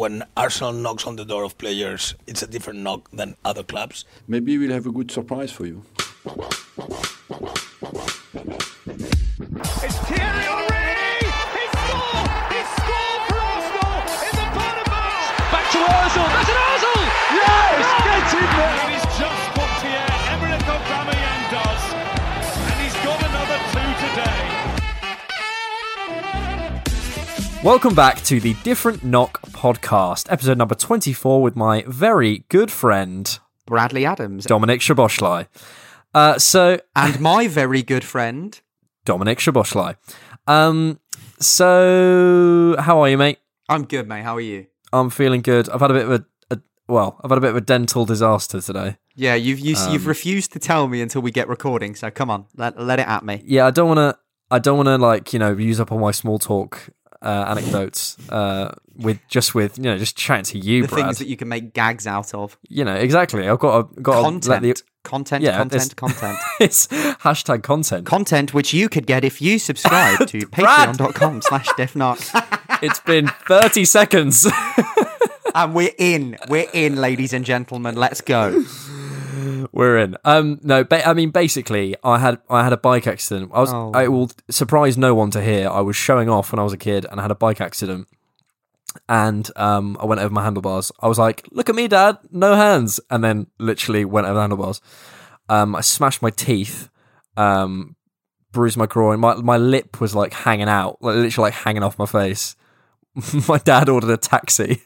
when Arsenal knocks on the door of players, it's a different knock than other clubs. Maybe we'll have a good surprise for you. It's Thierry Henry! He scored! He scored for Arsenal in the Bernabeu! Back to Ozil. That's an Ozil! Yes! Get in there! It is just what Pierre-Emerick Aubameyang does, and he's got another two today. Welcome back to the Different Knock podcast, episode number 24, with my very good friend, Bradley Adams Dominik Szoboszlai. Uh, so, and my very good friend. Dominik Szoboszlai. Um, so, how are you, mate? I'm good, mate. How are you? I'm feeling good. I've had a bit of a, a well, I've had a bit of a dental disaster today. Yeah, you've you, Um, you've refused to tell me until we get recording. So come on, let, let it at me. Yeah, I don't want to. I don't want to like you know use up all my small talk uh, anecdotes uh, with just with you know just chatting to you, The Brad. things that you can make gags out of. you know exactly. I've got to got to Content, let the content, Yeah, content, it's- content. it's hashtag content. content which you could get if you subscribe to patreon.com slash diffknock. it's been thirty seconds. and we're in. We're in, ladies and gentlemen. Let's go. We're in. Um, no, ba- I mean, basically, I had I had a bike accident. I was. Oh. I will surprise no one to hear. I was showing off when I was a kid, and I had a bike accident. And um, I went over my handlebars. I was like, "Look at me, Dad, no hands!" And then literally went over the handlebars. Um, I smashed my teeth. Um, bruised my groin. My my lip was like hanging out, like literally like hanging off my face. my dad ordered a taxi.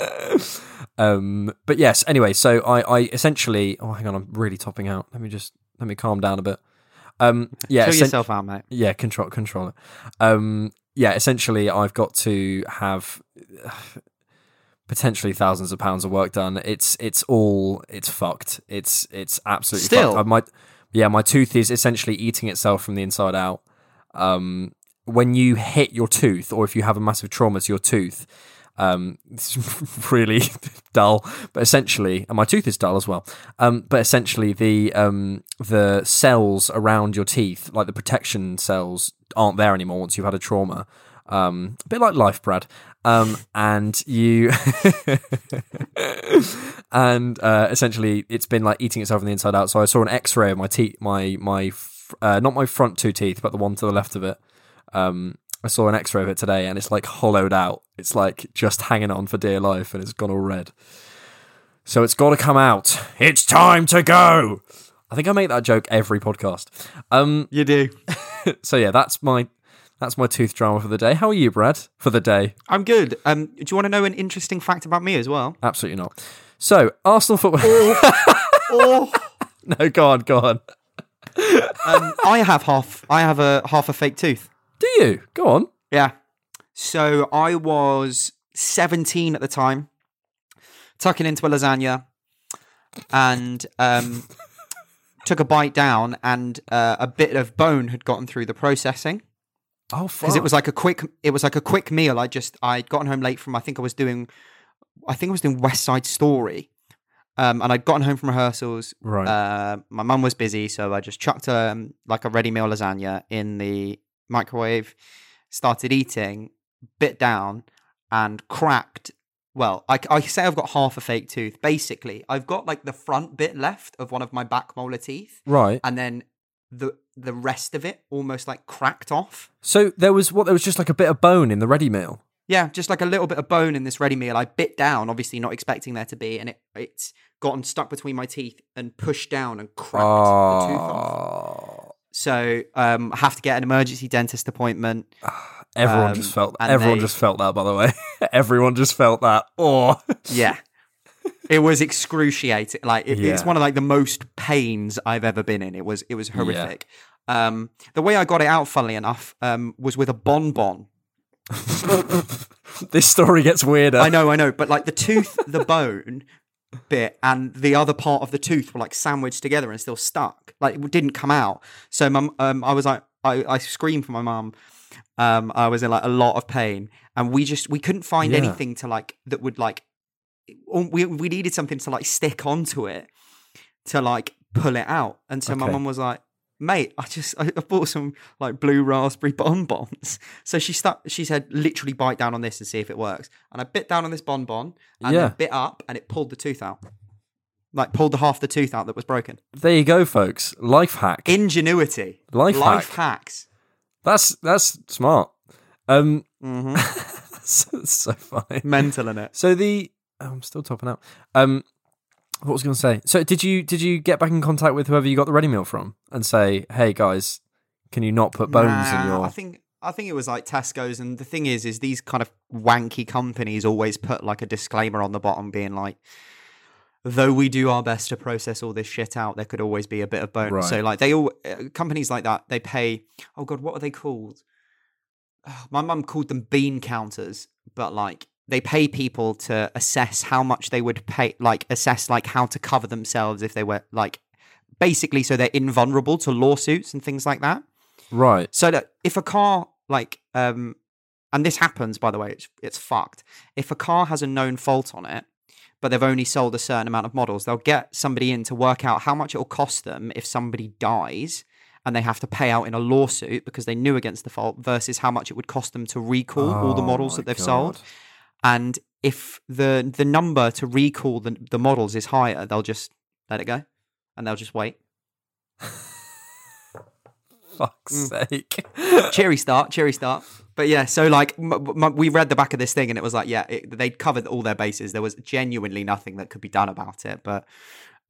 Um, but yes, anyway, so I, I essentially, oh, hang on, I'm really topping out. Let me just, let me calm down a bit. Um, yeah, Chill yourself out, mate. yeah, control, control it. Um, yeah, essentially, I've got to have uh, potentially thousands of pounds of work done. It's, it's all, it's fucked. It's, it's absolutely Still? fucked. I might, yeah, my tooth is essentially eating itself from the inside out. Um, when you hit your tooth, or if you have a massive trauma to your tooth, um, it's really dull. But essentially, and my tooth is dull as well. Um, but essentially, the um, the cells around your teeth, like the protection cells, aren't there anymore once you've had a trauma. Um, a bit like life, Brad. Um, and you, and uh, essentially, it's been like eating itself from the inside out. So I saw an X-ray of my teeth, my my, uh, not my front two teeth, but the one to the left of it. Um, I saw an X-ray of it today, and it's like hollowed out. It's like just hanging on for dear life, and it's gone all red. So it's got to come out. It's time to go. I think I make that joke every podcast. Um, You do. so yeah, that's my that's my tooth drama for the day. How are you, Brad? For the day? I'm good. Um, do you want to know an interesting fact about me as well? Absolutely not. So Arsenal football. Oh, no, go on, go on. um, I have half. I have a half a fake tooth. Do you? Go on. Yeah. So I was 17 at the time, tucking into a lasagna, and um, took a bite down, and uh, a bit of bone had gotten through the processing Oh, because it was like a quick. It was like a quick meal. I just I'd gotten home late from. I think I was doing. I think I was doing West Side Story. Um, and I'd gotten home from rehearsals. Right. Uh, my mum was busy, so I just chucked um, like a ready meal lasagna in the microwave, started eating, bit down, and cracked. Well, I, I say I've got half a fake tooth. Basically, I've got like the front bit left of one of my back molar teeth, right. and then the the rest of it almost like cracked off. So there was what? There was just like a bit of bone in the ready meal. Yeah, just like a little bit of bone in this ready meal. I bit down, obviously not expecting there to be, and it it's gotten stuck between my teeth and pushed down and cracked the tooth off. Ah. So um, I have to get an emergency dentist appointment. Everyone Um, just felt. Everyone they- just felt that. By the way, everyone just felt that. Oh, Yeah, it was excruciating. Like it, it's one of like the most pains I've ever been in. It was it was horrific. Um, the way I got it out, funnily enough, um, was with a bonbon. this story gets weirder. I know, I know, but like the tooth, the bone bit, and the other part of the tooth were like sandwiched together and still stuck. Like it didn't come out. So my, um, I was like, I, I screamed for my mum. Um, I was in like a lot of pain, and we just we couldn't find Yeah. anything to like that would like. We we needed something to like stick onto it to like pull it out, and so my Okay. mum was like, mate, I just I I bought some like blue raspberry bonbons. So she start, she said, literally bite down on this and see if it works. And I bit down on this bonbon and Yeah. then bit up and it pulled the tooth out. Like pulled the half the tooth out that was broken. There you go, folks. Life hack. Ingenuity. Life Life hack. hacks. That's that's smart. Um, hmm so, so funny. Mental in it. So the oh, I'm still topping out. Um, what was I going to say? So did you did you get back in contact with whoever you got the ready meal from and say, hey guys, can you not put bones in your? I think I think it was like Tesco's, and the thing is, is these kind of wanky companies always put like a disclaimer on the bottom, being like, though we do our best to process all this shit out, there could always be a bit of bonus. So like they all uh, companies like that, they pay. Oh god, what are they called? My mum called them bean counters, but like they pay people to assess how much they would pay, like assess like how to cover themselves if they were like basically so they're invulnerable to lawsuits and things like that. right. So that if a car like um and this happens by the way, it's it's fucked. If a car has a known fault on it, but they've only sold a certain amount of models, they'll get somebody in to work out how much it will cost them if somebody dies and they have to pay out in a lawsuit because they knew against the fault versus how much it would cost them to recall all the Oh models that they've God. sold. And if the the number to recall the the models is higher, they'll just let it go and they'll just wait. Fuck's Mm. sake. cheery start, cheery start. But yeah, so like m- m- we read the back of this thing and it was like, yeah, it, they'd covered all their bases. There was genuinely nothing that could be done about it. But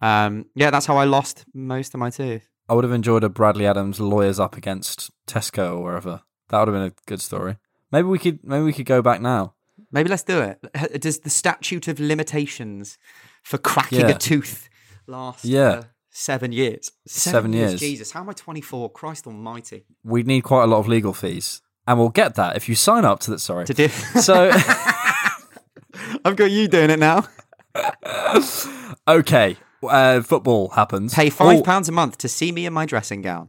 um, yeah, that's how I lost most of my tooth. I would have enjoyed a Bradley Adams lawyers up against Tesco or wherever. That would have been a good story. Maybe we could maybe we could go back now. Maybe let's do it. Does the statute of limitations for cracking Yeah. a tooth last Yeah. uh, seven years? Seven years. Jesus, how am I 24? Christ almighty. We'd need quite a lot of legal fees. And we'll get that if you sign up to that. sorry. To do. So I've got you doing it now. okay. Uh, football happens. Pay five Oh, pounds a month to see me in my dressing gown.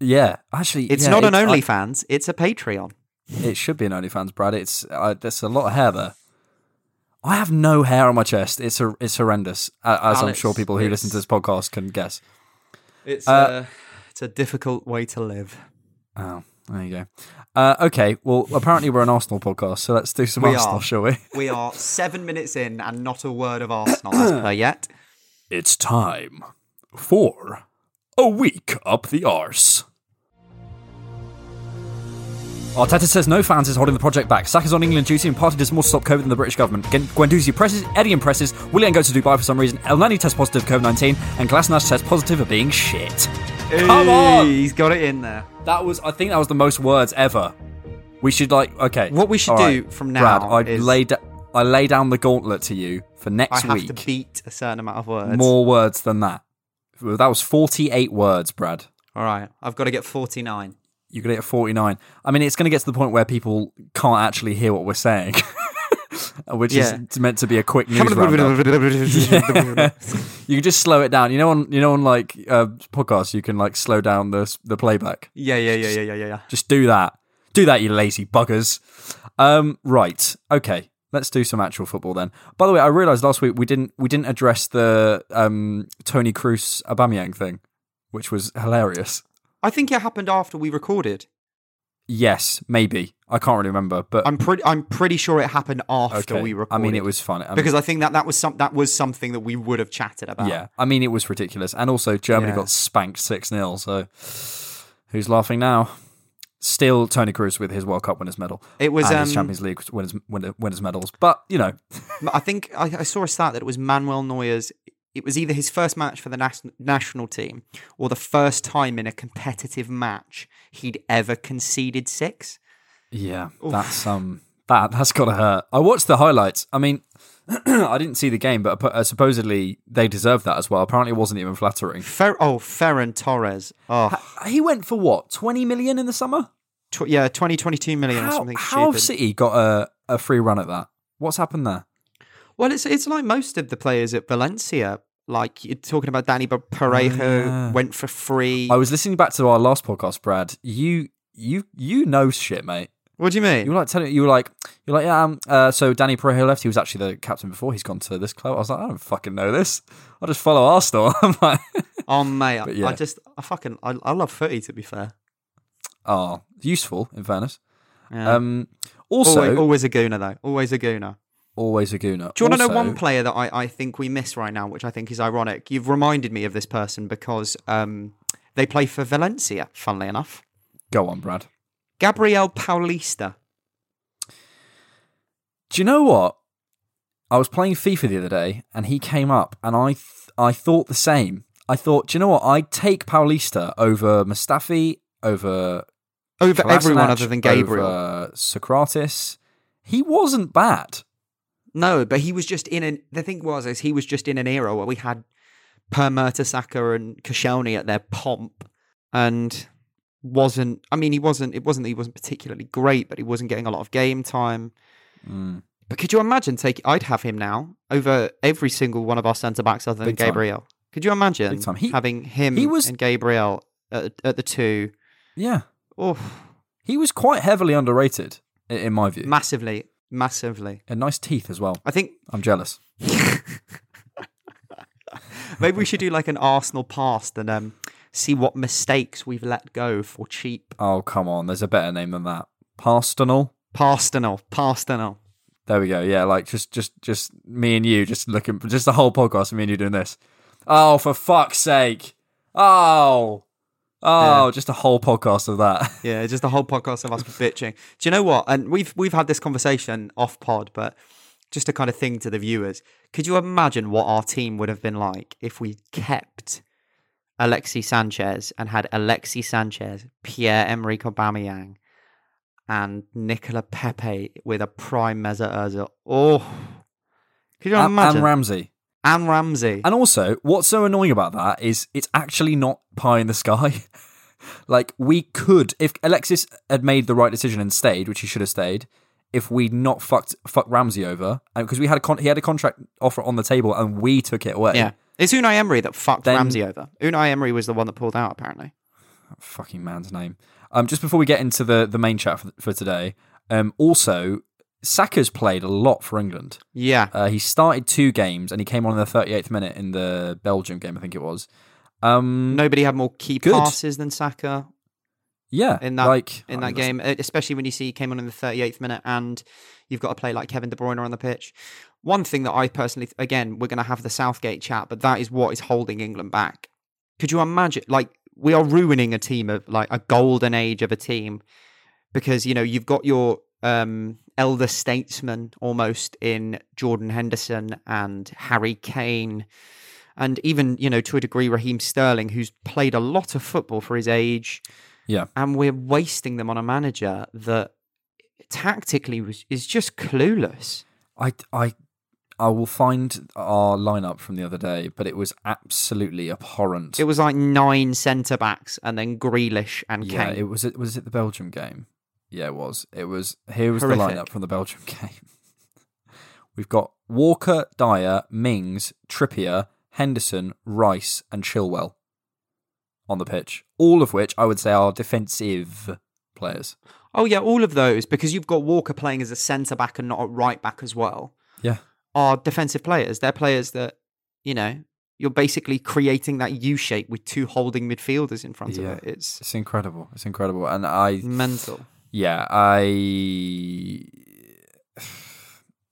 Yeah, actually, It's yeah, not an it- I- OnlyFans, it's a Patreon. It should be an OnlyFans, Brad. It's uh, there's a lot of hair there. I have no hair on my chest. It's a, it's horrendous, uh, as I'm sure people who listen to this podcast can guess. It's Uh, it's a difficult way to live. Oh, there you go. Uh, okay, well, apparently we're an Arsenal podcast, so let's do some We Arsenal, are. shall we? We are seven minutes in and not a word of Arsenal as per yet. It's time for a week up the arse. Arteta says no fans is holding the project back. Saka's on England duty and Partey does more to stop COVID than the British government. Guendouzi presses, Eddie impresses, Willian goes to Dubai for some reason, Elneny tests positive for COVID-19, and Kolasinac tests positive for being shit. Come on! He's got it in there. That was, I think that was the most words ever. We should like, okay. What we should all do from now Brad, I is- lay, da- I lay down the gauntlet to you for next week. I have week. to beat a certain amount of words. More words than that. That was 48 words, Brad. All right. I've got to get 49. You're going to get 49. I mean, it's going to get to the point where people can't actually hear what we're saying, which Yeah. is meant to be a quick news roundup. You can just slow it down. You know, on you know, on like uh, podcasts, you can like slow down the the playback. yeah, yeah, yeah, yeah, yeah, yeah, yeah. Just do that. Do that, you lazy buggers. Um, right. Okay. Let's do some actual football then. By the way, I realised last week we didn't we didn't address the um, Toni Kroos Aubameyang thing, which was hilarious. I think it happened after we recorded. Yes, maybe. I can't really remember, but I'm pretty. I'm pretty sure it happened after okay. we recorded. I mean, it was fun. I mean, because I think that that was some that was something that we would have chatted about. yeah, I mean, it was ridiculous, and also Germany Yeah. got spanked six 0 So who's laughing now? Still Toni Kroos with his World Cup winners medal. It was, and his um, Champions League winners winner- winners medals, but you know, I think I, I saw a stat that it was Manuel Neuer's. It was either his first match for the nas- national team or the first time in a competitive match he'd ever conceded six. yeah, that's um that that's gotta hurt. I watched the highlights. I mean, I didn't see the game, but uh, supposedly they deserved that as well. Apparently, it wasn't even flattering. Fer- oh, Ferran Torres. Oh, He went for what twenty million in the summer. tw- yeah, 20, 22 million or How, something how stupid. City got a, a free run at that? What's happened there? Well, it's it's like most of the players at Valencia. Like you're talking about Dani Parejo yeah. went for free. I was listening back to our last podcast, Brad. You you you know shit, mate. what do you mean? You were like telling you were like you're like yeah. Um, uh, so Dani Parejo left. He was actually the captain before. He's gone to this club. I was like, I don't fucking know this. I just follow Arsenal. I'm like, Oh mate, yeah. I just I fucking I, I love footy to be fair. Oh, useful in fairness. Yeah. Um, also, always, always a gooner though. Always a gooner. Always a gooner. Do you want to know one player that I, I think we miss right now, which I think is ironic? You've reminded me of this person because um, they play for Valencia, funnily enough. Go on, Brad. Gabriel Paulista. Do you know what? I was playing FIFA the other day, and he came up, and I th- I thought the same. I thought, do you know what? I'd take Paulista over Mustafi, over Over everyone other than Gabriel. over Sokratis. He wasn't bad. No, but he was just in an. The thing was, is he was just in an era where we had Per Mertesacker and Koscielny at their pomp, and wasn't. I mean, he wasn't. It wasn't that he wasn't particularly great, but he wasn't getting a lot of game time. Mm. But could you imagine taking? I'd have him now over every single one of our centre backs other than Big time. Gabriel. Could you imagine He- having him he was- and Gabriel at, at the two? Yeah, Oh, he was quite heavily underrated, in my view. massively, massively. and nice teeth as well. I think I'm jealous. maybe we should do like an Arsenal past and um, see what mistakes we've let go for cheap. Oh come on, there's a better name than that. Parstonal. Parstonal, Parstonal. There we go. Yeah, like just just just me and you just looking just the whole podcast me and you doing this. Oh, for fuck's sake. Oh. Oh, Yeah. just a whole podcast of that. Yeah, just a whole podcast of us bitching. Do you know what? And we've we've had this conversation off pod, but just a kind of thing to the viewers. Could you imagine what our team would have been like if we kept Alexi Sanchez and had Alexi Sanchez, Pierre Emerick Aubameyang, and Nicola Pepe with a prime Mesut Ozil? Oh, could you and, imagine? and Ramsey. And Ramsey. And also, what's so annoying about that is it's actually not pie in the sky. like we could, if Alexis had made the right decision and stayed, which he should have stayed, if we'd not fucked fucked Ramsey over, because we had a con- he had a contract offer on the table and we took it away. yeah, it's Unai Emery that fucked Then- Ramsey over. Unai Emery was the one that pulled out, apparently. fucking man's name. Um, just before we get into the the main chat for, for today, um, also Saka's played a lot for England. Yeah, Uh, he started two games and he came on in the 38th minute in the Belgium game, I think it was. Um, nobody had more key Good. passes than Saka. yeah, in that like in that game, especially when you see he came on in the 38th minute and you've got to play like Kevin De Bruyne on the pitch. One thing that I personally, again, we're going to have the Southgate chat, but that is what is holding England back. Could you imagine? Like, we are ruining a team of like a golden age of a team because you know you've got your um, elder statesman almost in Jordan Henderson and Harry Kane. And even, you know, to a degree, Raheem Sterling, who's played a lot of football for his age, Yeah. and we're wasting them on a manager that tactically was, is just clueless. I, I, I will find our lineup from the other day, but it was absolutely abhorrent. It was like nine centre backs and then Grealish and yeah, Kane. it was. It was it the Belgium game. Yeah, it was. It was. Here was Horrific. the lineup from the Belgium game. We've got Walker, Dier, Mings, Trippier, Henderson, Rice, and Chilwell on the pitch. All of which I would say are defensive players. oh yeah, all of those because you've got Walker playing as a centre back and not a right back as well. Yeah. Are defensive players. They're players that you know you're basically creating that U shape with two holding midfielders in front Yeah. of it. It's It's incredible. It's incredible. And I mental. Yeah, I.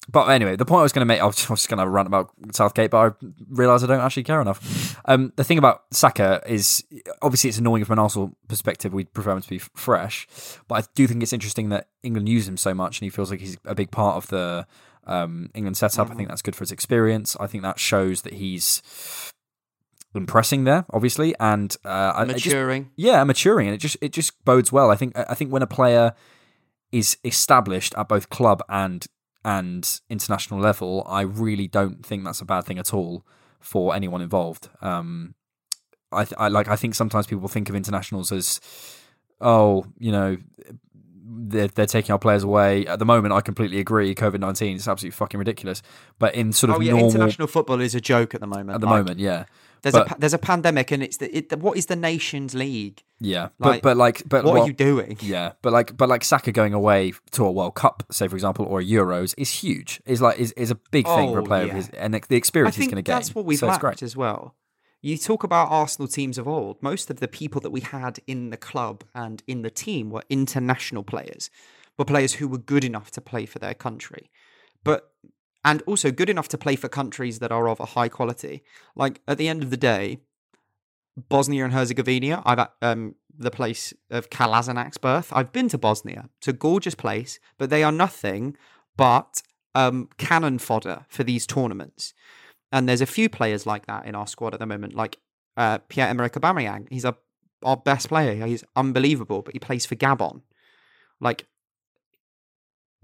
But anyway, the point I was going to make, I was just going to rant about Southgate, but I realise I don't actually care enough. Um, the thing about Saka is obviously it's annoying from an Arsenal perspective. We'd prefer him to be fresh, but I do think it's interesting that England use him so much, and he feels like he's a big part of the um, England setup. I think that's good for his experience. I think that shows that he's impressing there, obviously, and uh, it just- Maturing. yeah, maturing, and it just it just bodes well. I think I think when a player is established at both club and and international level, I really don't think that's a bad thing at all for anyone involved. Um, I, th- I like I think sometimes people think of internationals as oh, you know. They're, they're taking our players away. At the moment, I completely agree. COVID 19 is absolutely fucking ridiculous. But in sort of oh yeah, normal. international football is a joke at the moment. At the Like, moment, yeah. There's but- a there's a pandemic, and it's the, it, the what is the Nations League? Yeah. Like, but, but like, but what well- are you doing? Yeah, but like, but like Saka going away to a World Cup, say for example, or Euros, is huge. Is like is, is a big thing for a Oh, player, yeah. his, and the experience he's going to get. that's what we've so lacked as well. You talk about Arsenal teams of old. Most of the people that we had in the club and in the team were international players, were players who were good enough to play for their country, but and also good enough to play for countries that are of a high quality. Like at the end of the day, Bosnia and Herzegovina, I've um, the place of Kolasinac's birth. I've been to Bosnia. It's a gorgeous place, but they are nothing but um, cannon fodder for these tournaments. And there's a few players like that in our squad at the moment, like uh, Pierre Emerick Aubameyang. He's our best player. He's unbelievable, but he plays for Gabon. Like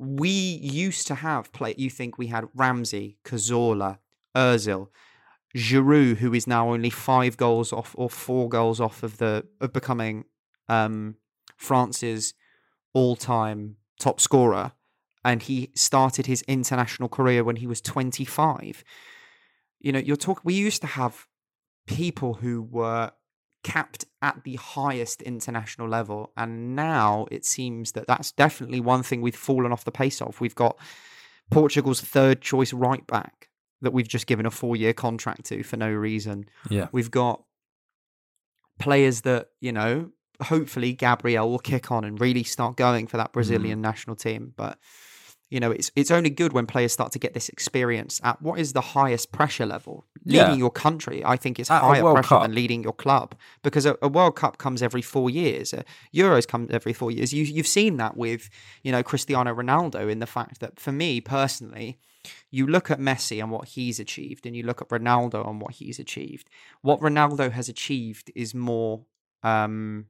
we used to have play. You think we had Ramsey, Cazorla, Özil, Giroud, who is now only five goals off or four goals off of the of becoming um, France's all-time top scorer, and he started his international career when he was 25. You know, you're talking. We used to have people who were capped at the highest international level, and now it seems that that's definitely one thing we've fallen off the pace of. We've got Portugal's third choice right back that we've just given a four year contract to for no reason. Yeah. We've got players that, you know, hopefully Gabriel will kick on and really start going for that mm-hmm. Brazilian national team. But, you know, it's it's only good when players start to get this experience at what is the highest pressure level. Yeah. Leading your country, I think, is At higher pressure Cup. than leading your club because a, a World Cup comes every four years. Uh, Euros comes every four years. You, you've seen that with, you know, Cristiano Ronaldo in the fact that for me personally, you look at Messi and what he's achieved, and you look at Ronaldo and what he's achieved. What Ronaldo has achieved is more, um,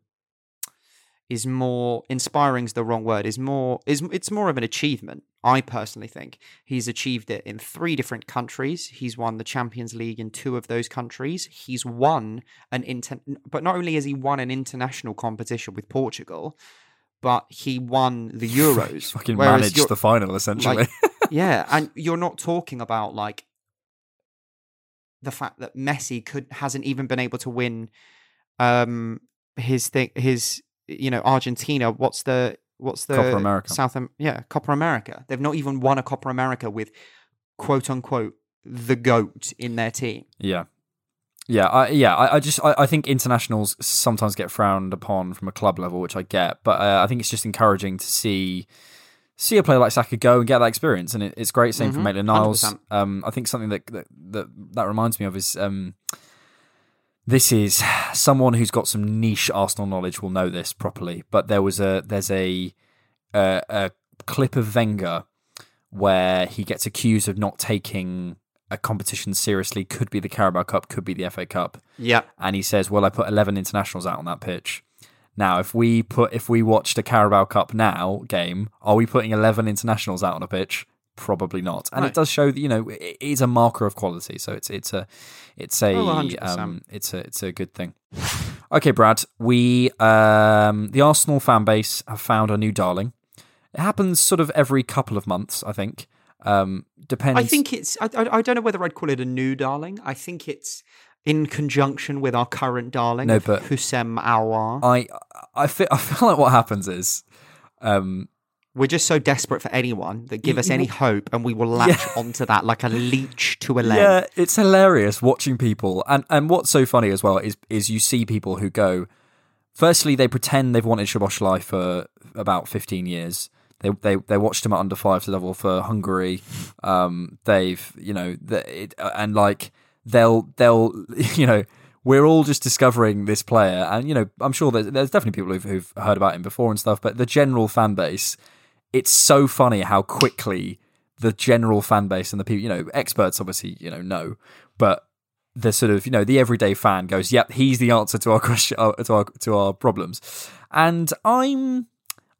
is more inspiring. Is the wrong word. Is more is it's more of an achievement. I personally think he's achieved it in three different countries. He's won the Champions League in two of those countries. He's won an inter- but not only has he won an international competition with Portugal, but he won the Euros. Fucking managed the final essentially. like, yeah, and you're not talking about like the fact that Messi could hasn't even been able to win um his thing his you know Argentina what's the what's the Copa America. South yeah Copa America they've not even won a Copa America with quote unquote the goat in their team Yeah. Yeah, I, yeah, I, I just I, I think internationals sometimes get frowned upon from a club level, which I get, but uh, I think it's just encouraging to see see a player like Saka go and get that experience, and it, it's great. Same for Mhm, Maitland Niles. Um, I think something that, that that that reminds me of is um, this is someone who's got some niche Arsenal knowledge will know this properly. But there was a there's a a, a clip of Wenger where he gets accused of not taking a competition seriously. Could be the Carabao Cup, could be the FA Cup, yeah and he says, "Well, I put eleven internationals out on that pitch." Now, if we put if we watched a Carabao Cup now game, are we putting eleven internationals out on a pitch? Probably not. And No. it does show that you know it is a marker of quality. So it's it's a it's a Oh, um, it's a it's a good thing. Okay, Brad, we um, the Arsenal fan base have found a new darling. It happens sort of every couple of months, I think. Um, depends. I think it's I, I I don't know whether I'd call it a new darling I think it's in conjunction with our current darling No, but- Houssem Aouar I I feel I feel like what happens is um, We're just so desperate for anyone that give us any hope, and we will latch onto that like a leech to a leg. Yeah, it's hilarious watching people, and and what's so funny as well is is you see people who go. Firstly, they pretend they've wanted Szoboszlai for about fifteen years. They they they watched him at under five level for Hungary. Um, they've you know the, it, and like they'll they'll you know we're all just discovering this player, and you know I'm sure there's, there's definitely people who've, who've heard about him before and stuff, but the general fan base, it's so funny how quickly the general fan base and the people you know experts obviously you know know, but the sort of you know the everyday fan goes, "Yep, he's the answer to our question uh, to our to our problems," and I'm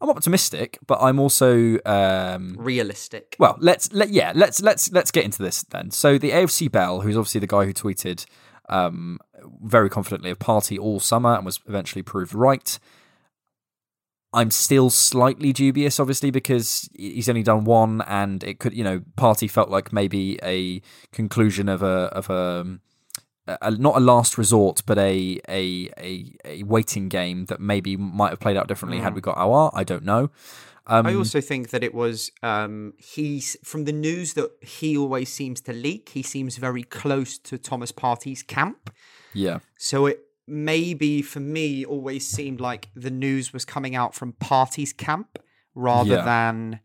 I'm optimistic, but I'm also um, Realistic. well, let's let yeah, let's let's let's get into this then. So the AFC Bell, who's obviously the guy who tweeted um, very confidently of Partey all summer and was eventually proved right. I'm still slightly dubious, obviously, because he's only done one, and it could, you know, Partey felt like maybe a conclusion of a of a, a not a last resort, but a a a, a waiting game that maybe might have played out differently had we got our. I don't know. Um, I also think that it was um, he's from the news that he always seems to leak. He seems very close to Thomas Partey's camp, Yeah. So it maybe for me always seemed like the news was coming out from Partey's camp rather Yeah. than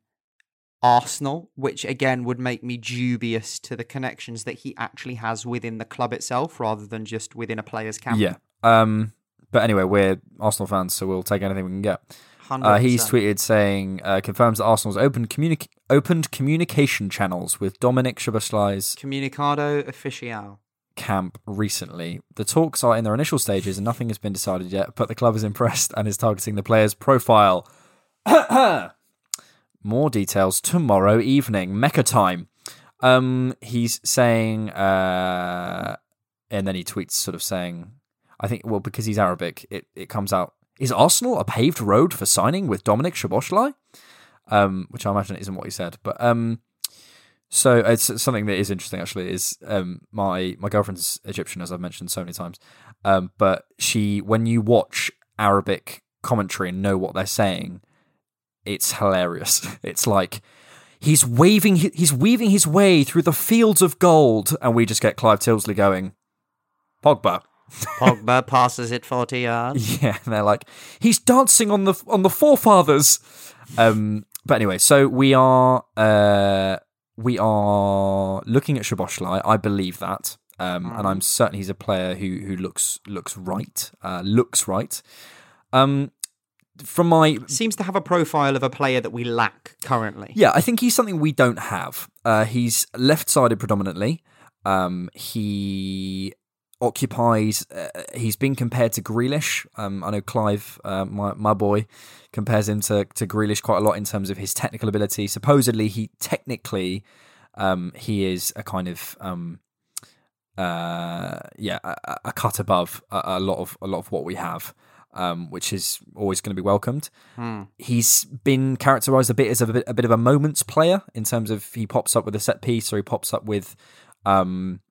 Arsenal, which again would make me dubious to the connections that he actually has within the club itself rather than just within a player's camp. Yeah. Um, but anyway, we're Arsenal fans, so we'll take anything we can get. Uh, he's tweeted saying, uh, confirms that Arsenal's opened, communi- opened communication channels with Dominik Szoboszlai's Comunicado Oficial. Camp recently. The talks are in their initial stages and nothing has been decided yet, but the club is impressed and is targeting the player's profile. More details tomorrow evening, Mecca time. Um, he's saying, uh, and then he tweets sort of saying, I think, well, because he's Arabic, it, it comes out, is Arsenal a paved road for signing with Dominik Szoboszlai? Um, which I imagine isn't what he said, but um, so it's something that is interesting actually is um my my girlfriend's Egyptian as I've mentioned so many times. Um but she when you watch Arabic commentary and know what they're saying, it's hilarious. It's like he's waving he's weaving his way through the fields of gold and we just get Clive Tyldesley going Pogba. Pogba passes it 40 yards. Yeah, and they're like, he's dancing on the on the forefathers. Um, but anyway, so we are uh, we are looking at Szoboszlai. I believe that, um, and I'm certain he's a player who who looks looks right, uh, looks right. Um, from my Seems to have a profile of a player that we lack currently. yeah, I think he's something we don't have. Uh, he's left-sided predominantly. Um, he occupies. Uh, he's been compared to Grealish. Um, I know Clive, uh, my my boy, compares him to to Grealish quite a lot in terms of his technical ability. Supposedly, he technically um, he is a kind of um, uh, yeah a, a cut above a, a lot of a lot of what we have. Um, which is always going to be welcomed. He's been characterized a bit as a bit, a bit of a moments player in terms of he pops up with a set piece or he pops up with um,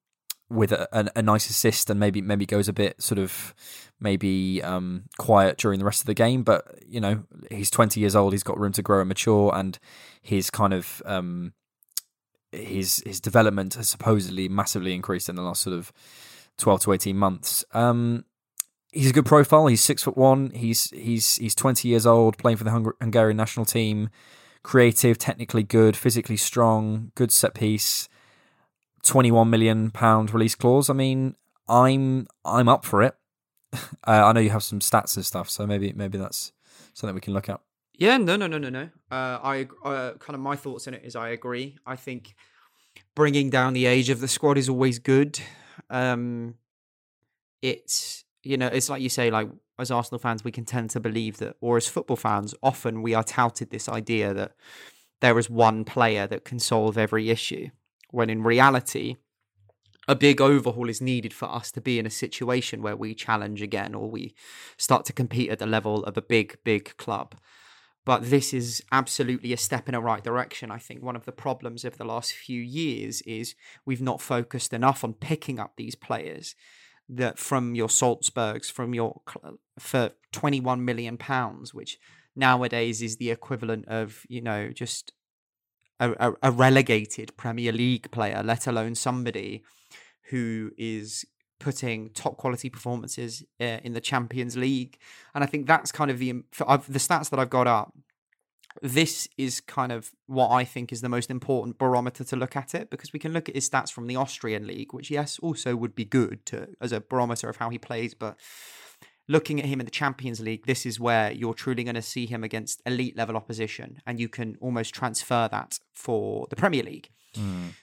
with a, a, a nice assist and maybe maybe goes a bit sort of maybe um, quiet during the rest of the game. But you know he's 20 years old. He's got room to grow and mature, and his kind of um, his his development has supposedly massively increased in the last sort of 12 to 18 months. Um, he's a good profile. He's six foot one. He's he's he's 20 years old, playing for the Hungar- Hungarian national team. Creative, technically good, physically strong, good set piece. 21 million pound release clause. I mean, I'm I'm up for it. Uh, I know you have some stats and stuff, so maybe maybe that's something we can look at. Yeah, no, no, no, no, no. Uh, I uh, kind of my thoughts in it is I agree. I think bringing down the age of the squad is always good. Um, it's you know, it's like you say, like as Arsenal fans, we can tend to believe that, or as football fans, often we are touted this idea that there is one player that can solve every issue, when in reality, a big overhaul is needed for us to be in a situation where we challenge again or we start to compete at the level of a big, big club. But this is absolutely a step in a right direction. I think one of the problems of the last few years is we've not focused enough on picking up these players that from your Salzburgs, from your for 21 million pounds, which nowadays is the equivalent of, you know, just a, a, relegated Premier League player, let alone somebody who is putting top quality performances uh, in the Champions League. And I think that's kind of the I've, the stats that I've got up. This is kind of what I think is the most important barometer to look at it because we can look at his stats from the Austrian league, which yes, also would be good to as a barometer of how he plays, but looking at him in the Champions League, this is where you're truly going to see him against elite level opposition, and you can almost transfer that for the Premier League.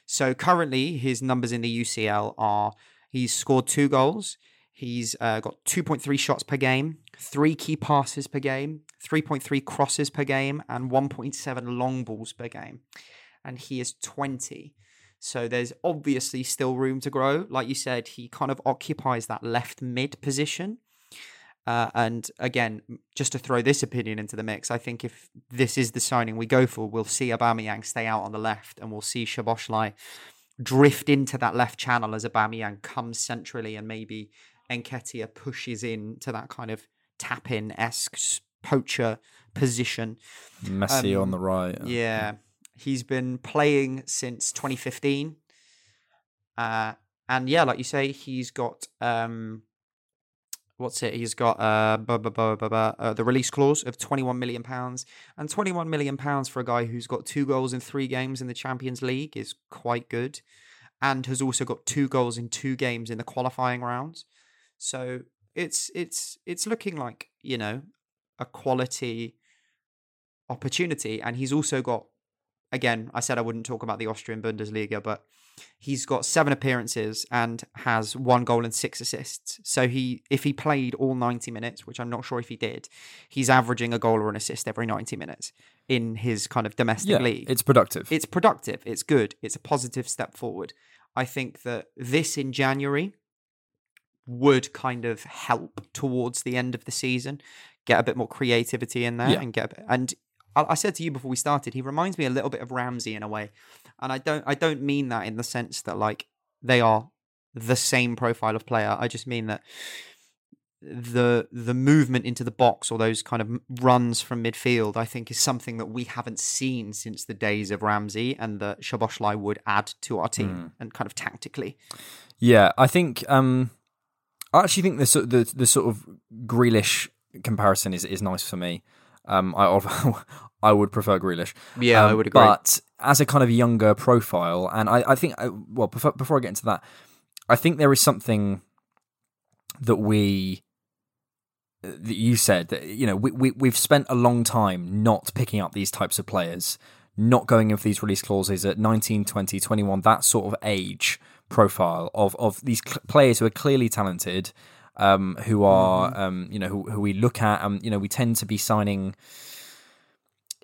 So currently, his numbers in the UCL are he's scored two goals, he's uh, got 2.3 shots per game, three key passes per game, 3.3 crosses per game, and 1.7 long balls per game. And he is 20. So there's obviously still room to grow. Like you said, he kind of occupies that left mid position. Uh, and again, just to throw this opinion into the mix, I think if this is the signing we go for, we'll see Aubameyang stay out on the left, and we'll see Szoboszlai drift into that left channel as Aubameyang comes centrally, and maybe Nketiah pushes in to that kind of tap in esque poacher position. Messi on Um, the right. Yeah, he's been playing since 2015. Uh, and yeah, like you say, he's got um, what's it? He's got uh, bu- bu- bu- uh, the release clause of 21 million pounds, and 21 million pounds for a guy who's got two goals in three games in the Champions League is quite good, and has also got two goals in two games in the qualifying rounds. So it's it's it's looking like you know a quality opportunity, and he's also got again. I said I wouldn't talk about the Austrian Bundesliga, but he's got seven appearances and has one goal and six assists. So he, if he played all ninety minutes, which I'm not sure if he did, he's averaging a goal or an assist every ninety minutes in his kind of domestic Yeah, league. it's productive. It's productive. It's good. It's a positive step forward. I think that this in January would kind of help towards the end of the season, get a bit more creativity in there, Yeah. and get. A bit, and I, I said to you before we started, he reminds me a little bit of Ramsey in a way, and I don't. I don't mean that in the sense that like they are the same profile of player. I just mean that the the movement into the box or those kind of runs from midfield, I think, is something that we haven't seen since the days of Ramsey, and that Szoboszlai would add to our team and kind of tactically. Yeah, I think um, I actually think the sort the the sort of Grealish comparison is is nice for me. Um, I I would prefer Grealish. Yeah, I Um, would agree. But as a kind of younger profile, and I I think I, well before before I get into that, I think there is something that we that you said that you know we, we we've spent a long time not picking up these types of players not going in for these release clauses at 19 20 21 that sort of age profile of of these cl- players who are clearly talented um who are um you know who, who we look at. Um you know we tend to be signing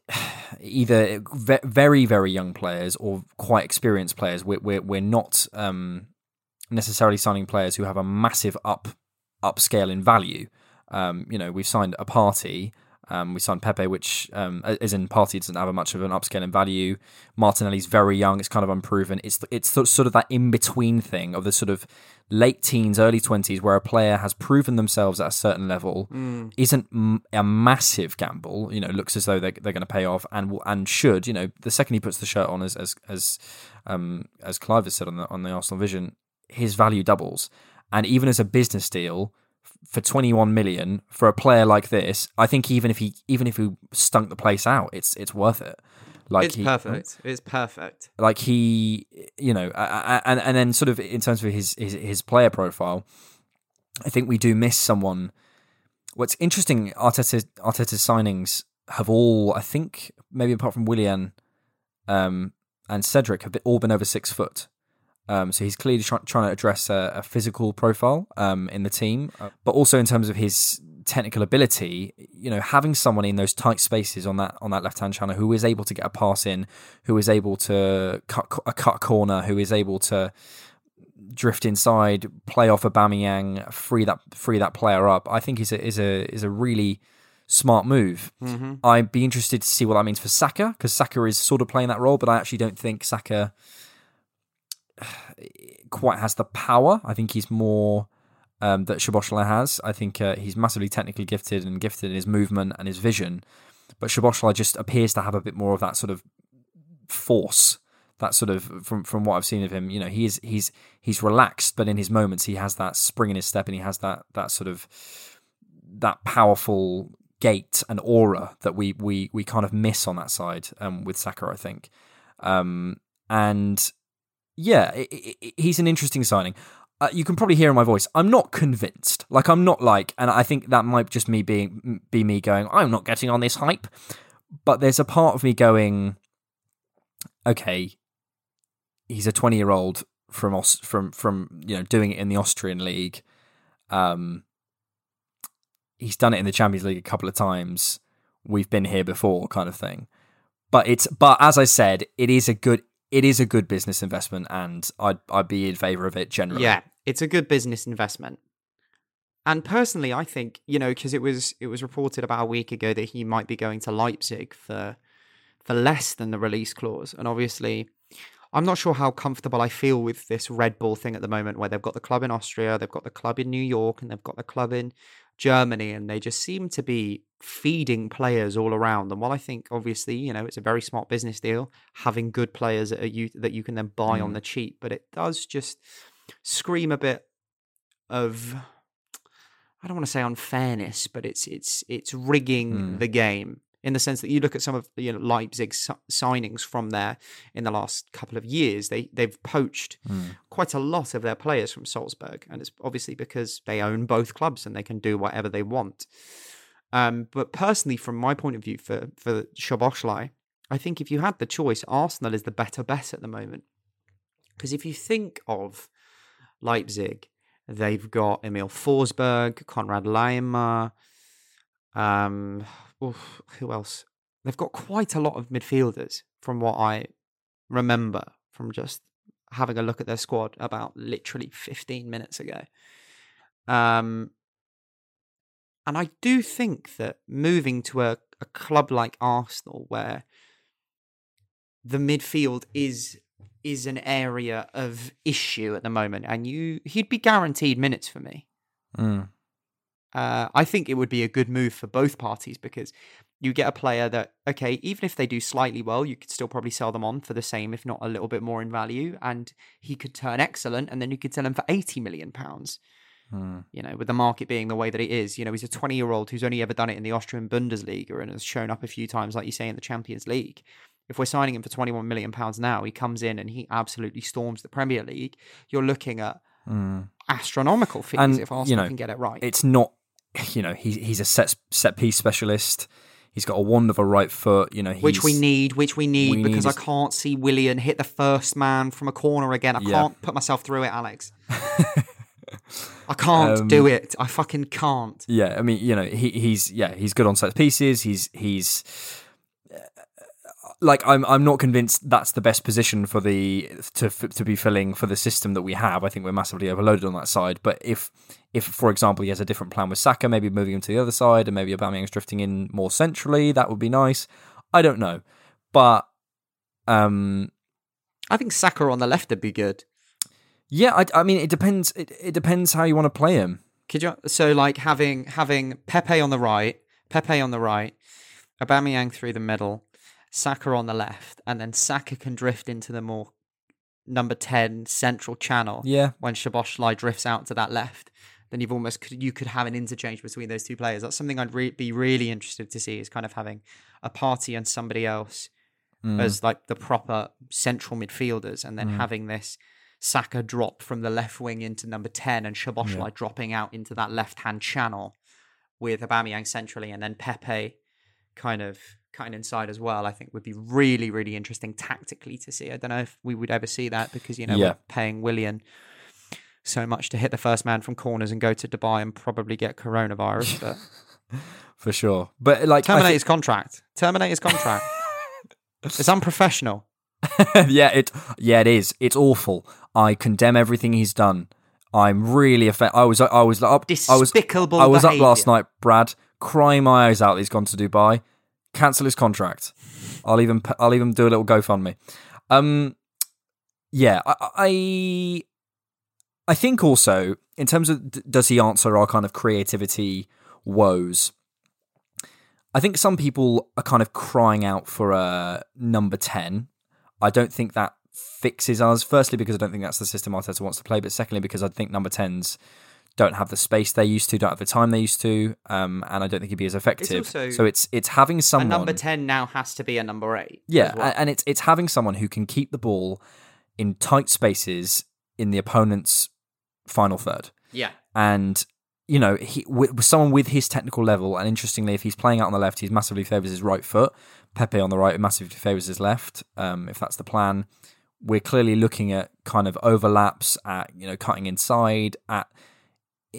either ve- very very young players or quite experienced players. We're we're, we're not um necessarily signing players who have a massive up upscale in value. Um, you know, we've signed a Partey. Um, we signed Pepe, which, um, as in Partey, doesn't have much of an upscale in value. Martinelli's very young; it's kind of unproven. It's it's sort of that in between thing of the sort of late teens, early twenties, where a player has proven themselves at a certain level, isn't a massive gamble. You know, looks as though they're, they're going to pay off, and will- and should. You know, the second he puts the shirt on, as as as um, as Clive has said on the on the Arsenal Vision, his value doubles. And even as a business deal, for 21 million for a player like this, I think even if he even if he stunk the place out, it's it's worth it. Like it's he, perfect. It's perfect. Like he, you know, and and then sort of in terms of his his, his player profile, I think we do miss someone. What's interesting, Arteta Arteta's signings have all, I think, maybe apart from Willian um, and Cedric, have all been over six foot. Um, so he's clearly try- trying to address a, a physical profile um, in the team, uh, but also in terms of his technical ability. You know, having someone in those tight spaces on that on that left hand channel who is able to get a pass in, who is able to cut a cut corner, who is able to drift inside, play off Aubameyang, free that free that player up. I think is a is a is a really smart move. I'd be interested to see what that means for Saka because Saka is sort of playing that role, but I actually don't think Saka quite has the power. I think he's more um, that Shaboshala has. I think uh, he's massively technically gifted and gifted in his movement and his vision, but Shaboshala just appears to have a bit more of that sort of force. That sort of from from what I've seen of him, you know, he is he's he's relaxed, but in his moments he has that spring in his step and he has that that sort of that powerful gait and aura that we we we kind of miss on that side um, with Saka, I think. Um, and yeah, i i he's an interesting signing. Uh, you can probably hear in my voice. I'm not convinced. Like I'm not like, and I think that might just me being be me going. I'm not getting on this hype. But there's a part of me going, okay, he's a 20 year old from Aus- from from you know doing it in the Austrian league. Um, he's done it in the Champions League a couple of times. We've been here before, kind of thing. But it's but as I said, it is a good it is a good business investment, and I'd I'd be in favour of it generally. Yeah, it's a good business investment. And personally, I think you know because it was it was reported about a week ago that he might be going to Leipzig for for less than the release clause, and obviously, I'm not sure how comfortable I feel with this Red Bull thing at the moment, where they've got the club in Austria, they've got the club in New York, and they've got the club in Germany, and they just seem to be feeding players all around. And while I think obviously you know it's a very smart business deal having good players that you that you can then buy on the cheap, but it does just scream a bit of I don't want to say unfairness, but it's it's it's rigging Mm. the game in the sense that you look at some of you know Leipzig's signings from there in the last couple of years. They they've poached Mm. quite a lot of their players from Salzburg, and it's obviously because they own both clubs and they can do whatever they want. Um, but personally, from my point of view, for for Szoboszlai, I think if you had the choice, Arsenal is the better bet at the moment. Because if you think of Leipzig, they've got Emil Forsberg, Konrad Laimer, um, oof, who else? They've got quite a lot of midfielders from what I remember from just having a look at their squad about literally 15 minutes ago. Um, and I do think that moving to a, a club like Arsenal, where the midfield is is an area of issue at the moment, and you he'd be guaranteed minutes for me. Mm. Uh, I think it would be a good move for both parties because you get a player that okay, even if they do slightly well, you could still probably sell them on for the same, if not a little bit more in value, and he could turn excellent, and then you could sell him for eighty million pounds. Mm. You know, with the market being the way that it is, you know, he's a twenty-year-old who's only ever done it in the Austrian Bundesliga and has shown up a few times, like you say, in the Champions League. If we're signing him for twenty-one million pounds now, he comes in and he absolutely storms the Premier League. You're looking at Mm. astronomical figures And, if you Arsenal know, can get it right. It's not, you know, he's he's a set set piece specialist. He's got a wand of a right foot. You know, he's, which we need, which we need, we because need- I can't see Willian hit the first man from a corner again. I Yeah. can't put myself through it, Alex. I can't do Um, it. I fucking can't. Yeah, I mean, you know, he he's yeah, he's good on set pieces. He's he's uh, like I'm I'm not convinced that's the best position for the to to be filling for the system that we have. I think we're massively overloaded on that side. But if if for example he has a different plan with Saka, maybe moving him to the other side, and maybe Aubameyang's drifting in more centrally, that would be nice. I don't know, but um, I think Saka on the left would be good. yeah, I, I mean, it depends. It, it depends how you want to play him. Could you? So like having having Pepe on the right, Pepe on the right, Aubameyang through the middle, Saka on the left, and then Saka can drift into the more number ten central channel. Yeah, when Szoboszlai drifts out to that left, then you've almost could, you could have an interchange between those two players. That's something I'd re- be really interested to see is kind of having a Partey and somebody else Mm. as like the proper central midfielders, and then having this Saka drop from the left wing into number ten and Szoboszlai dropping out into that left hand channel with Aubameyang centrally, and then Pepe kind of cutting inside as well. I think would be really really interesting tactically to see. I don't know if we would ever see that because you know Yeah. we're paying Willian so much to hit the first man from corners and go to Dubai and probably get coronavirus. But for sure. But like, terminate thi- his contract. Terminate his contract. it's unprofessional. yeah, it yeah it is. It's awful. I condemn everything he's done. I'm really offended. I was I was up. I was Despicable I was up last night, Brad, crying my eyes out. that He's gone to Dubai. Cancel his contract. I'll even I'll even do a little GoFundMe. Um, yeah, I I, I think also in terms of d- does he answer our kind of creativity woes? I think some people are kind of crying out for a number 10. I don't think that fixes us. Firstly, because I don't think that's the system Arteta wants to play, but secondly, because I think number 10s don't have the space they used to, don't have the time they used to, um, and I don't think he'd be as effective. also- so it's it's having A someone number ten now has to be a number eight. yeah, well. and it's it's having someone who can keep the ball in tight spaces in the opponent's final third. Yeah. and you know he with, with someone with his technical level and interestingly if he's playing out on the left he massively favors his right foot. Pepe on the right massively favors his left um, if that's the plan. We're clearly looking at kind of overlaps at you know cutting inside at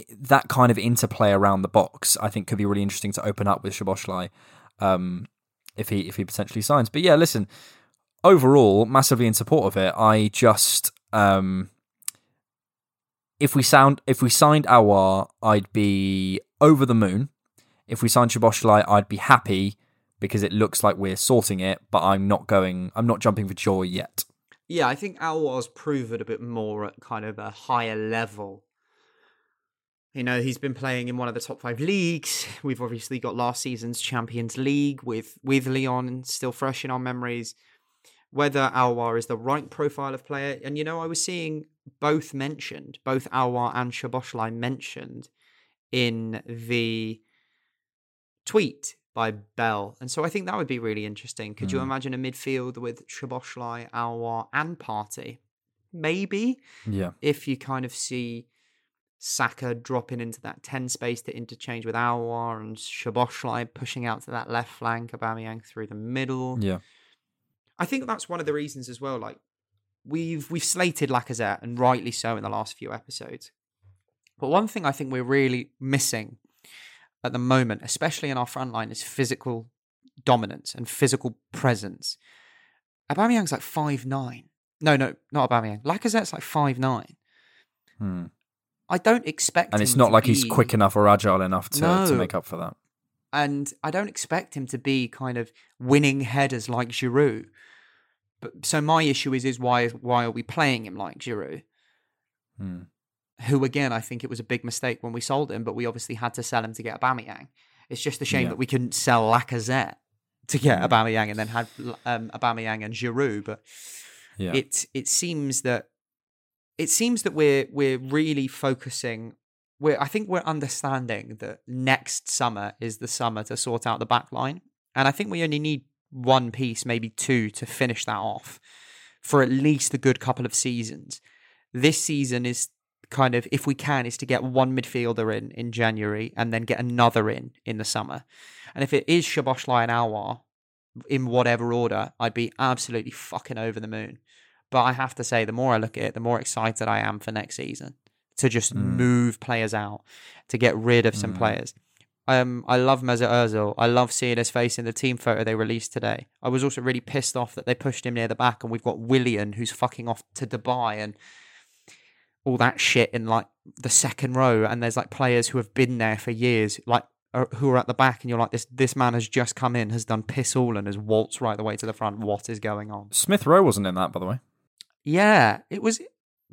that kind of interplay around the box i think could be really interesting to open up with Szoboszlai um, if he if he potentially signs. But yeah listen overall massively in support of it. I just um if we sound if we signed Aouar, I'd be over the moon. If we signed Szoboszlai, I'd be happy because it looks like we're sorting it, but I'm not going I'm not jumping for joy yet. Yeah, I think Aouar's proven a bit more at kind of a higher level. You know, he's been playing in one of the top five leagues. We've obviously got last season's Champions League with with Lyon still fresh in our memories. Whether Aouar is the right profile of player, and you know, I was seeing both mentioned, both Aouar and Szoboszlai mentioned in the tweet by Bell. And so I think that would be really interesting. Could you Mm. imagine a midfield with Szoboszlai, Aouar, and Partey? Maybe Yeah. if you kind of see Saka dropping into that 10 space to interchange with Aouar and Szoboszlai pushing out to that left flank, Aubameyang through the middle. Yeah. I think that's one of the reasons as well. Like we've we've slated Lacazette and rightly so in the last few episodes. But one thing I think we're really missing at the moment, especially in our front line, is physical dominance and physical presence. Aubameyang's like five nine. No, no, not Aubameyang. Lacazette's like five nine. Hmm. I don't expect, And it's not like he's quick enough or agile enough to, to make up for that. and I don't expect him to be kind of winning headers like Giroud. But so my issue is is why why are we playing him like Giroud? Hmm. Who again I think it was a big mistake when we sold him, but we obviously had to sell him to get Aubameyang. It's just a shame Yeah. that we couldn't sell Lacazette to get Mm. Aubameyang and then had um, Aubameyang and Giroud. But Yeah. it it seems that it seems that we're we're really focusing we're I think we're understanding that next summer is the summer to sort out the back line. And I think we only need one piece, maybe two, to finish that off for at least a good couple of seasons. This season is kind of, if we can, is to get one midfielder in in January and then get another in in the summer. And if it is Szoboszlai and Aouar in whatever order, I'd be absolutely fucking over the moon. But I have to say, the more I look at it, the more excited I am for next season to just Mm. move players out, to get rid of some Mm. players. Um, I love Mesut Ozil. I love seeing his face in the team photo they released today. I was also really pissed off that they pushed him near the back, and we've got Willian who's fucking off to Dubai and all that shit in like the second row. And there's like players who have been there for years, like are, who are at the back, and you're like, this this man has just come in, has done piss all, and has waltzed right the way to the front. What is going on? Smith Rowe wasn't in that, by the way. Yeah, it was,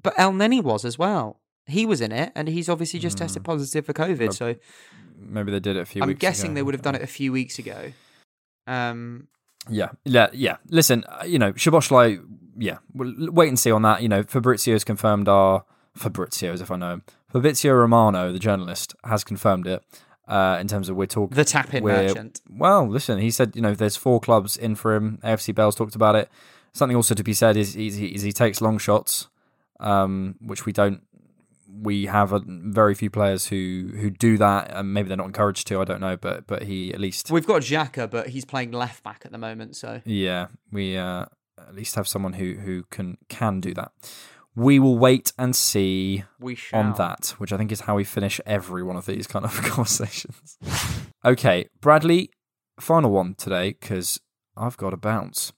but Elneny was as well. He was in it, and he's obviously just tested Mm. positive for COVID. But So Maybe they did it a few weeks. I'm guessing ago. they would have done it a few weeks ago. Um, Yeah, yeah, yeah. Listen, uh, you know, Szoboszlai, yeah, we'll wait and see on that. You know, Fabrizio's confirmed our Fabrizio, as if I know him. Fabrizio Romano, the journalist, has confirmed it. Uh, in terms of we're talking the tap-in merchant. Well, listen, he said, you know, there's four clubs in for him. AFC Bell's talked about it. Something also to be said is, is, he, is he takes long shots, um, which we don't. We have a, very few players who, who do that, and maybe they're not encouraged to. I don't know, but but he at least We've got Xhaka, but he's playing left back at the moment. So yeah, we uh, at least have someone who who can can do that. We will wait and see on that, which I think is how we finish every one of these kind of conversations. okay, Bradley, final one today because I've got a bounce.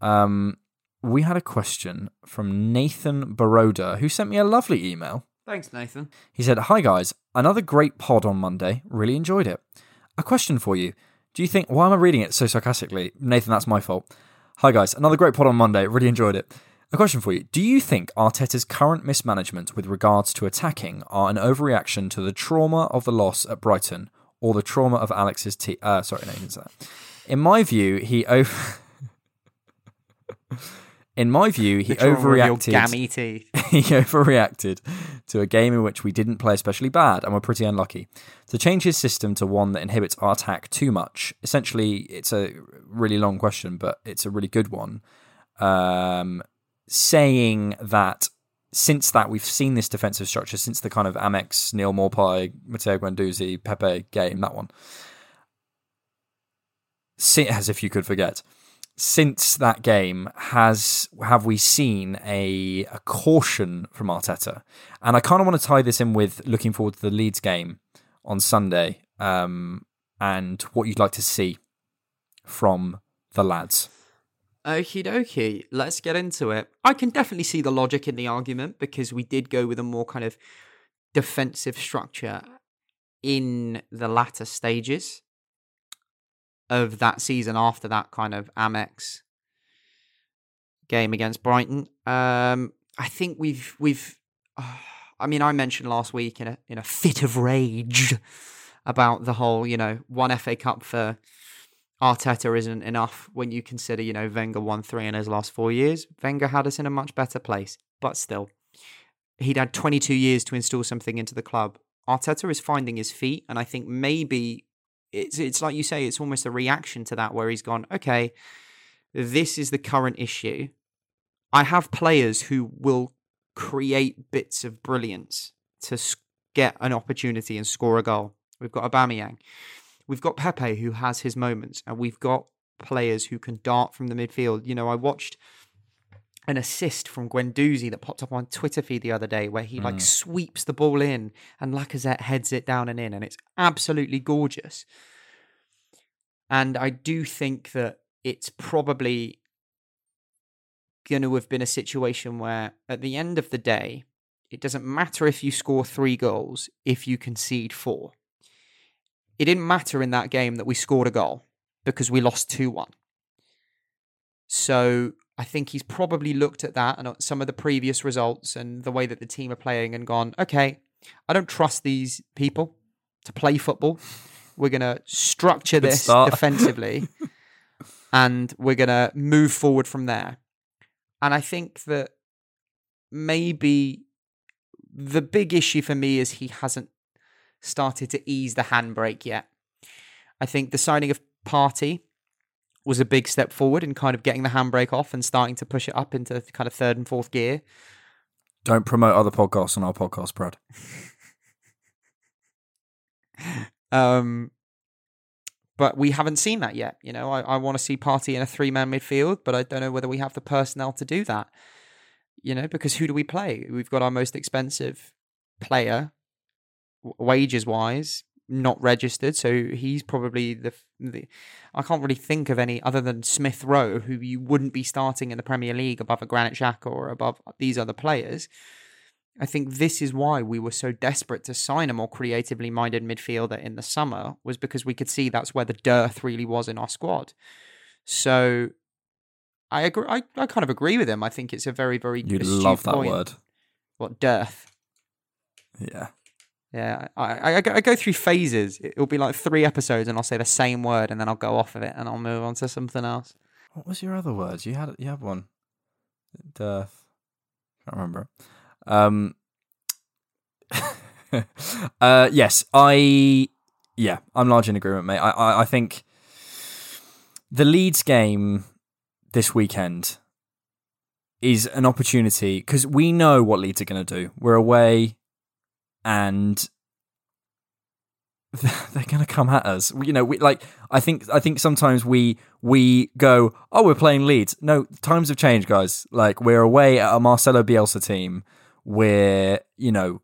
Um, we had a question from Nathan Baroda who sent me a lovely email. Thanks, Nathan. He said, Hi guys, another great pod on Monday. Really enjoyed it. A question for you. Do you think, why am I reading it so sarcastically? Nathan, that's my fault. Hi guys, another great pod on Monday. Really enjoyed it. A question for you. Do you think Arteta's current mismanagement with regards to attacking are an overreaction to the trauma of the loss at Brighton or the trauma of Alex's t- uh, sorry, no, that. In my view, he over. In my view, he overreacted gammy teeth. he overreacted to a game in which we didn't play especially bad and were pretty unlucky. To change his system to one that inhibits our attack too much, essentially, it's a really long question, but it's a really good one. Um, saying that since that we've seen this defensive structure since the kind of Amex, Neal Maupay, Matteo Guendouzi, Pepe game, that one. Si- As if you could forget since that game has have we seen a, a caution from Arteta? And I kind of want to tie this in with looking forward to the Leeds game on Sunday um, and what you'd like to see from the lads. Okie dokie, let's get into it. I can definitely see the logic in the argument because we did go with a more kind of defensive structure in the latter stages of that season after that kind of Amex game against Brighton. Um, I think we've we've. I mean, I mentioned last week in a in a fit of rage about the whole, you know, one FA Cup for Arteta isn't enough when you consider, you know, Wenger won three in his last four years. Wenger had us in a much better place, but still, he'd had 22 years to install something into the club. Arteta is finding his feet, and I think maybe it's it's like you say, it's almost a reaction to that where he's gone, okay, this is the current issue. I have players who will create bits of brilliance to get an opportunity and score a goal. We've got Aubameyang. We've got Pepe who has his moments, and we've got players who can dart from the midfield. You know, I watched an assist from Guendouzi that popped up on Twitter feed the other day where he like hmm. sweeps the ball in and Lacazette heads it down and in, and it's absolutely gorgeous. And I do think that it's probably going to have been a situation where at the end of the day, it doesn't matter if you score three goals if you concede four. It didn't matter in that game that we scored a goal because we lost 2 1. So I think he's probably looked at that and uh, some of the previous results and the way that the team are playing and gone, okay, I don't trust these people to play football. We're going to structure Good this start. defensively and we're going to move forward from there. And I think that maybe the big issue for me is he hasn't started to ease the handbrake yet. I think the signing of Partey was a big step forward in kind of getting the handbrake off and starting to push it up into kind of third and fourth gear. Don't promote other podcasts on our podcast, Brad. Um, but we haven't seen that yet. You know, I, I want to see Partey in a three man midfield, but I don't know whether we have the personnel to do that. You know, because who do we play? We've got our most expensive player, wages wise, not registered. So he's probably the, the. I can't really think of any other than Smith Rowe, who you wouldn't be starting in the Premier League above a Granit Xhaka or above these other players. I think this is why we were so desperate to sign a more creatively minded midfielder in the summer was because we could see that's where the dearth really was in our squad. So I agree. I, I kind of agree with him. I think it's a very very You love that point. word. What dearth? Yeah. Yeah, I, I, I go- through phases. It'll be like three episodes, and I'll say the same word, and then I'll go off of it, and I'll move on to something else. What was your other words? You had you had one. Death. Can't remember. Um. uh. Yes. I. Yeah. I'm large in agreement, mate. I. I, I think the Leeds game this weekend is an opportunity because we know what Leeds are going to do. We're away, and they're going to come at us. You know, we like. I think. I think sometimes we we go, oh, we're playing Leeds. No, times have changed, guys. Like we're away at a Marcelo Bielsa team. Where you know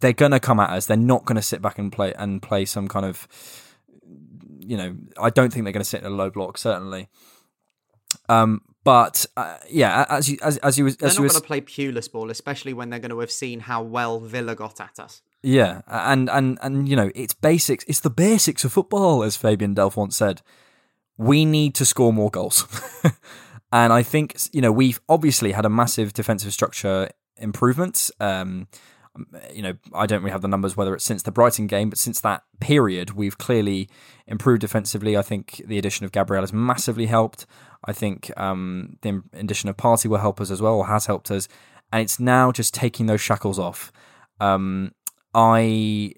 they're going to come at us. They're not going to sit back and play and play some kind of. You know, I don't think they're going to sit in a low block. Certainly. Um, but uh, yeah, as you as as you was They're as not going to play Pulis ball, especially when they're going to have seen how well Villa got at us. Yeah, and and and you know, it's basics. It's the basics of football, as Fabian Delph once said. We need to score more goals, and I think you know we've obviously had a massive defensive structure improvement. Um, you know, I don't really have the numbers whether it's since the Brighton game, but since that period, we've clearly improved defensively. I think the addition of Gabriel has massively helped. I think um, the addition of Partey will help us as well, or has helped us. And it's now just taking those shackles off. Um, I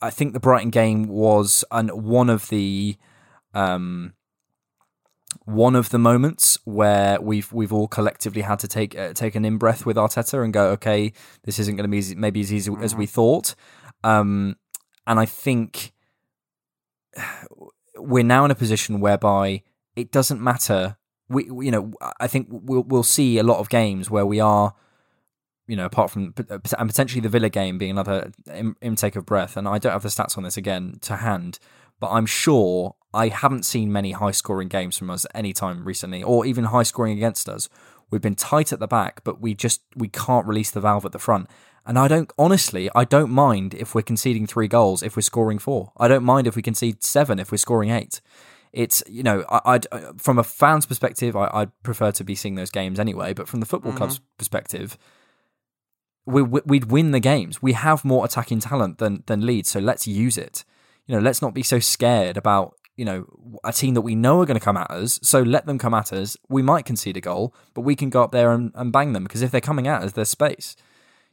I think the Brighton game was an, one of the um, one of the moments where we've we've all collectively had to take uh, take an in breath with Arteta and go, okay, this isn't going to be easy, maybe as easy as we thought. Um, and I think we're now in a position whereby it doesn't matter. We, we- you know, I think we'll we'll see a lot of games where we are you know, apart from and potentially the Villa game being another intake of breath. And I don't have the stats on this again to hand, but I'm sure I haven't seen many high scoring games from us any time recently, or even high scoring against us. We've been tight at the back, but we just we can't release the valve at the front. And I don't honestly, I don't mind if we're conceding three goals if we're scoring four. I don't mind if we concede seven if we're scoring eight. It's you know, I, I'd from a fan's perspective, I, I'd prefer to be seeing those games anyway. But from the football mm-hmm. club's perspective, we, we- we'd win the games. We have more attacking talent than than Leeds, so let's use it. You know, let's not be so scared about you know a team that we know are going to come at us. So let them come at us. We might concede a goal, but we can go up there and, and bang them because if they're coming at us, there's space.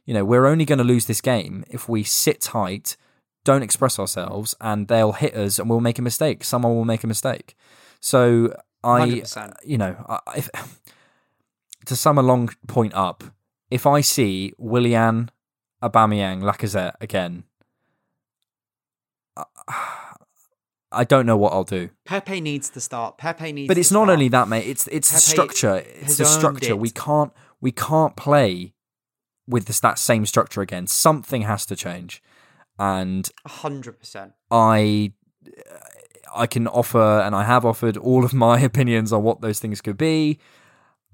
You know, we're only going to lose this game if we sit tight, don't express ourselves, and they'll hit us and we'll make a mistake. Someone will make a mistake. So I, 100%. you know, I- if, to sum a long point up, if I see Willian, Aubameyang, Lacazette again, I- I don't know what I'll do. Pepe needs to start. Pepe needs. But it's not start. only that, mate. It's it's the Pepe structure. It's the structure. it. We can't we can't play with this that same structure again. Something has to change, and hundred percent. I I can offer and I have offered all of my opinions on what those things could be.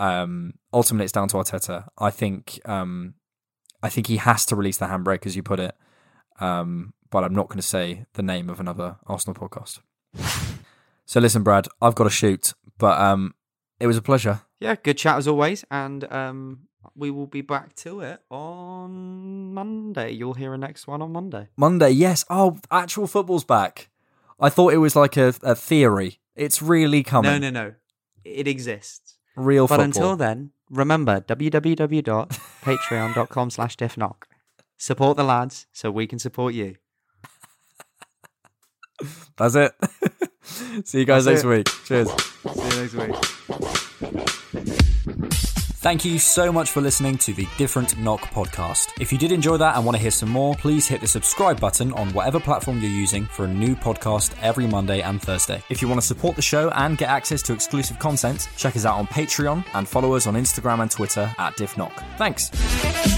Um, ultimately, it's down to Arteta. I think um, I think he has to release the handbrake, as you put it. Um, but I'm not going to say the name of another Arsenal podcast. So listen, Brad, I've got to shoot, but um, it was a pleasure. Yeah, good chat as always, and um, we will be back to it on Monday. You'll hear a next one on Monday. Monday, yes. Oh, actual football's back. I thought it was like a, a theory. It's really coming. No, no, no, it exists. Real But football. until then, remember www.patreon.com slash diffknock. Support the lads so we can support you. That's it. See you guys That's next it. week. Cheers. See you next week. Thank you so much for listening to the Different Knock podcast. If you did enjoy that and want to hear some more, please hit the subscribe button on whatever platform you're using for a new podcast every Monday and Thursday. If you want to support the show and get access to exclusive content, check us out on Patreon and follow us on Instagram and Twitter at DiffKnock. Thanks.